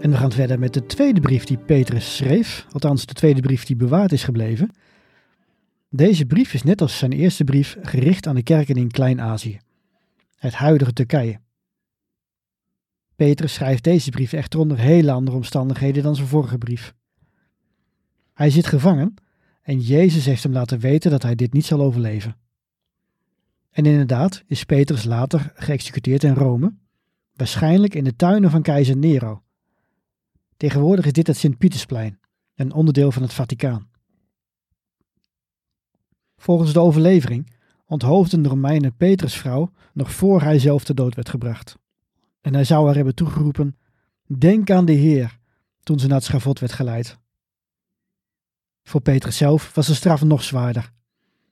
En we gaan verder met de tweede brief die Petrus schreef, althans de tweede brief die bewaard is gebleven. Deze brief is net als zijn eerste brief gericht aan de kerken in Klein-Azië, het huidige Turkije. Petrus schrijft deze brief echter onder hele andere omstandigheden dan zijn vorige brief. Hij zit gevangen en Jezus heeft hem laten weten dat hij dit niet zal overleven. En inderdaad is Petrus later geëxecuteerd in Rome, waarschijnlijk in de tuinen van keizer Nero. Tegenwoordig is dit het Sint-Pietersplein, een onderdeel van het Vaticaan. Volgens de overlevering onthoofden de Romeinen Petrus' vrouw nog voor hij zelf te dood werd gebracht. En hij zou haar hebben toegeroepen: Denk aan de Heer, toen ze naar het schavot werd geleid. Voor Petrus zelf was de straf nog zwaarder.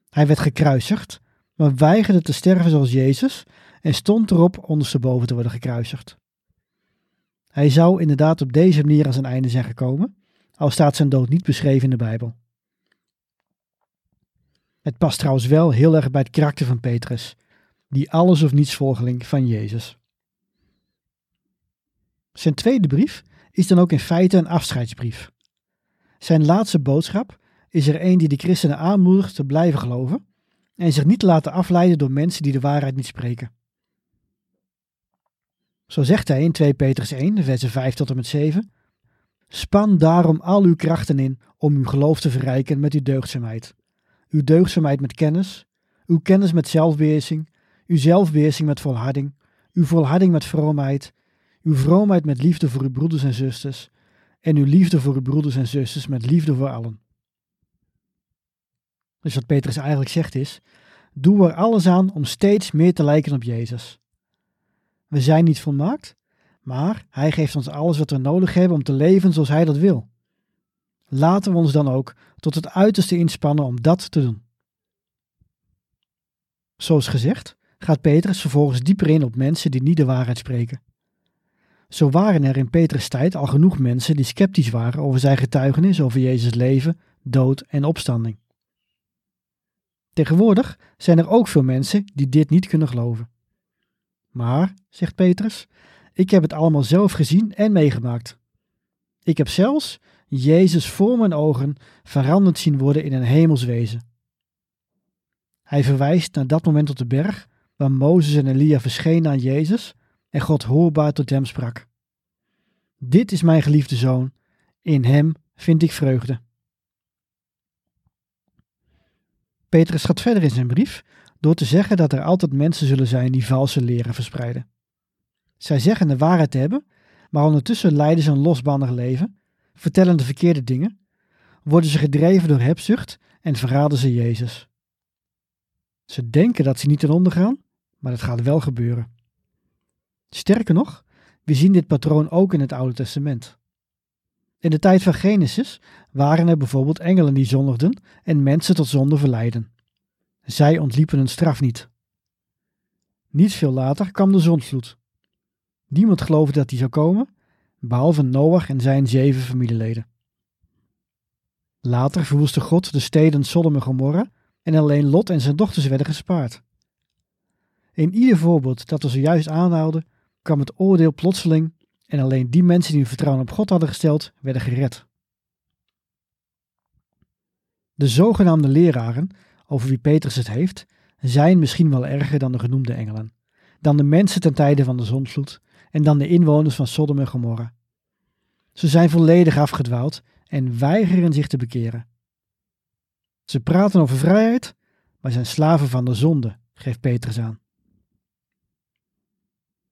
Hij werd gekruisigd, maar weigerde te sterven zoals Jezus en stond erop ondersteboven te worden gekruisigd. Hij zou inderdaad op deze manier aan zijn einde zijn gekomen, al staat zijn dood niet beschreven in de Bijbel. Het past trouwens wel heel erg bij het karakter van Petrus, die alles of niets volgeling van Jezus. Zijn tweede brief is dan ook in feite een afscheidsbrief. Zijn laatste boodschap is er een die de christenen aanmoedigt te blijven geloven en zich niet te laten afleiden door mensen die de waarheid niet spreken. Zo zegt hij in 2 Petrus 1, versen 5 tot en met 7. Span daarom al uw krachten in om uw geloof te verrijken met uw deugdzaamheid. Uw deugdzaamheid met kennis, uw kennis met zelfbeheersing, uw zelfbeheersing met volharding, uw volharding met vroomheid, uw vroomheid met liefde voor uw broeders en zusters, en uw liefde voor uw broeders en zusters met liefde voor allen. Dus wat Petrus eigenlijk zegt is: doe er alles aan om steeds meer te lijken op Jezus. We zijn niet volmaakt, maar Hij geeft ons alles wat we nodig hebben om te leven zoals Hij dat wil. Laten we ons dan ook tot het uiterste inspannen om dat te doen. Zoals gezegd, gaat Petrus vervolgens dieper in op mensen die niet de waarheid spreken. Zo waren er in Petrus' tijd al genoeg mensen die sceptisch waren over zijn getuigenis over Jezus' leven, dood en opstanding. Tegenwoordig zijn er ook veel mensen die dit niet kunnen geloven. Maar, zegt Petrus, ik heb het allemaal zelf gezien en meegemaakt. Ik heb zelfs Jezus voor mijn ogen veranderd zien worden in een hemelswezen. Hij verwijst naar dat moment op de berg waar Mozes en Elia verschenen aan Jezus en God hoorbaar tot hem sprak. Dit is mijn geliefde zoon, in hem vind ik vreugde. Petrus gaat verder in zijn brief door te zeggen dat er altijd mensen zullen zijn die valse leren verspreiden. Zij zeggen de waarheid te hebben, maar ondertussen leiden ze een losbandig leven, vertellen de verkeerde dingen, worden ze gedreven door hebzucht en verraden ze Jezus. Ze denken dat ze niet ten onder gaan, maar dat gaat wel gebeuren. Sterker nog, we zien dit patroon ook in het Oude Testament. In de tijd van Genesis waren er bijvoorbeeld engelen die zondigden en mensen tot zonde verleiden. Zij ontliepen een straf niet. Niet veel later kwam de zondvloed. Niemand geloofde dat die zou komen, behalve Noach en zijn zeven familieleden. Later verwoestte God de steden Sodom en Gomorra en alleen Lot en zijn dochters werden gespaard. In ieder voorbeeld dat we zojuist aanhaalden, kwam het oordeel plotseling en alleen die mensen die hun vertrouwen op God hadden gesteld, werden gered. De zogenaamde leraren, over wie Petrus het heeft, zijn misschien wel erger dan de genoemde engelen, dan de mensen ten tijde van de zondvloed en dan de inwoners van Sodom en Gomorra. Ze zijn volledig afgedwaald en weigeren zich te bekeren. Ze praten over vrijheid, maar zijn slaven van de zonde, geeft Petrus aan.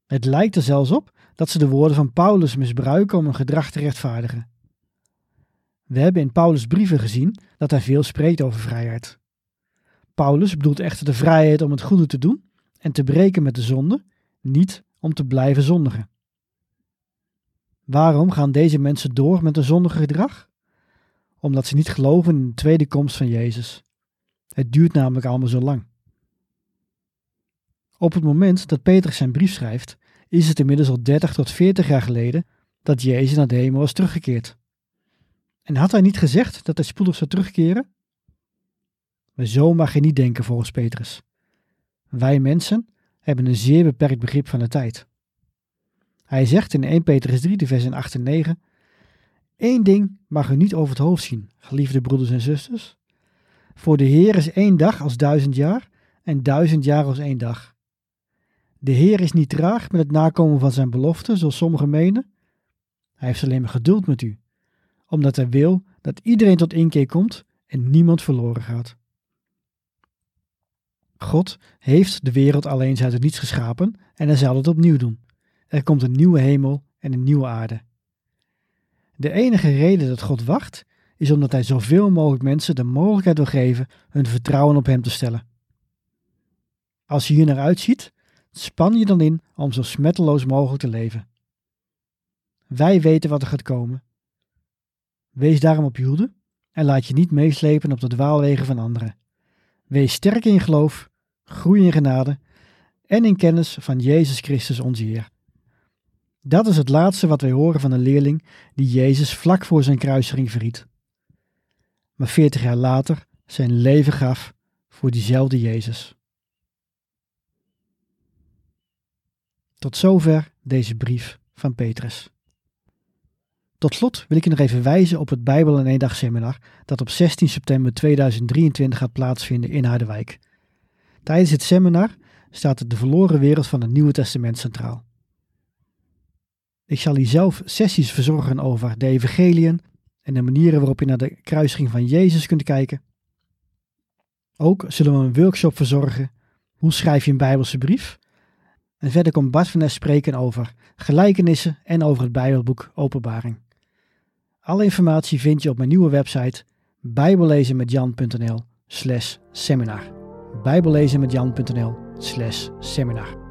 Het lijkt er zelfs op dat ze de woorden van Paulus misbruiken om hun gedrag te rechtvaardigen. We hebben in Paulus' brieven gezien dat hij veel spreekt over vrijheid. Paulus bedoelt echter de vrijheid om het goede te doen en te breken met de zonde, niet om te blijven zondigen. Waarom gaan deze mensen door met een zondige gedrag? Omdat ze niet geloven in de tweede komst van Jezus. Het duurt namelijk allemaal zo lang. Op het moment dat Petrus zijn brief schrijft, is het inmiddels al 30 tot 40 jaar geleden dat Jezus naar de hemel was teruggekeerd. En had hij niet gezegd dat hij spoedig zou terugkeren? Maar zo mag je niet denken volgens Petrus. Wij mensen hebben een zeer beperkt begrip van de tijd. Hij zegt in 1 Petrus 3, de versen 8 en 9: Eén ding mag u niet over het hoofd zien, geliefde broeders en zusters. Voor de Heer is één dag als duizend jaar en duizend jaar als één dag. De Heer is niet traag met het nakomen van zijn belofte, zoals sommigen menen. Hij heeft alleen maar geduld met u, omdat hij wil dat iedereen tot inkeer komt en niemand verloren gaat. God heeft de wereld alleen uit het niets geschapen en hij zal het opnieuw doen. Er komt een nieuwe hemel en een nieuwe aarde. De enige reden dat God wacht, is omdat hij zoveel mogelijk mensen de mogelijkheid wil geven hun vertrouwen op hem te stellen. Als je hier naar uitziet, span je dan in om zo smetteloos mogelijk te leven. Wij weten wat er gaat komen. Wees daarom op je hoede en laat je niet meeslepen op de dwaalwegen van anderen. Wees sterk in geloof, groei in genade en in kennis van Jezus Christus onze Heer. Dat is het laatste wat wij horen van een leerling die Jezus vlak voor zijn kruisiging verriet. Maar veertig jaar later zijn leven gaf voor diezelfde Jezus. Tot zover deze brief van Petrus. Tot slot wil ik je nog even wijzen op het Bijbel één dag seminar dat op 16 september 2023 gaat plaatsvinden in Harderwijk. Tijdens het seminar staat de verloren wereld van het Nieuwe Testament centraal. Ik zal hier zelf sessies verzorgen over de evangeliën en de manieren waarop je naar de kruisiging van Jezus kunt kijken. Ook zullen we een workshop verzorgen. Hoe schrijf je een Bijbelse brief? En verder komt Bart van Nes spreken over gelijkenissen en over het Bijbelboek Openbaring. Alle informatie vind je op mijn nieuwe website bijbellezenmetjan.nl seminar bijbellezenmetjan.nl slash seminar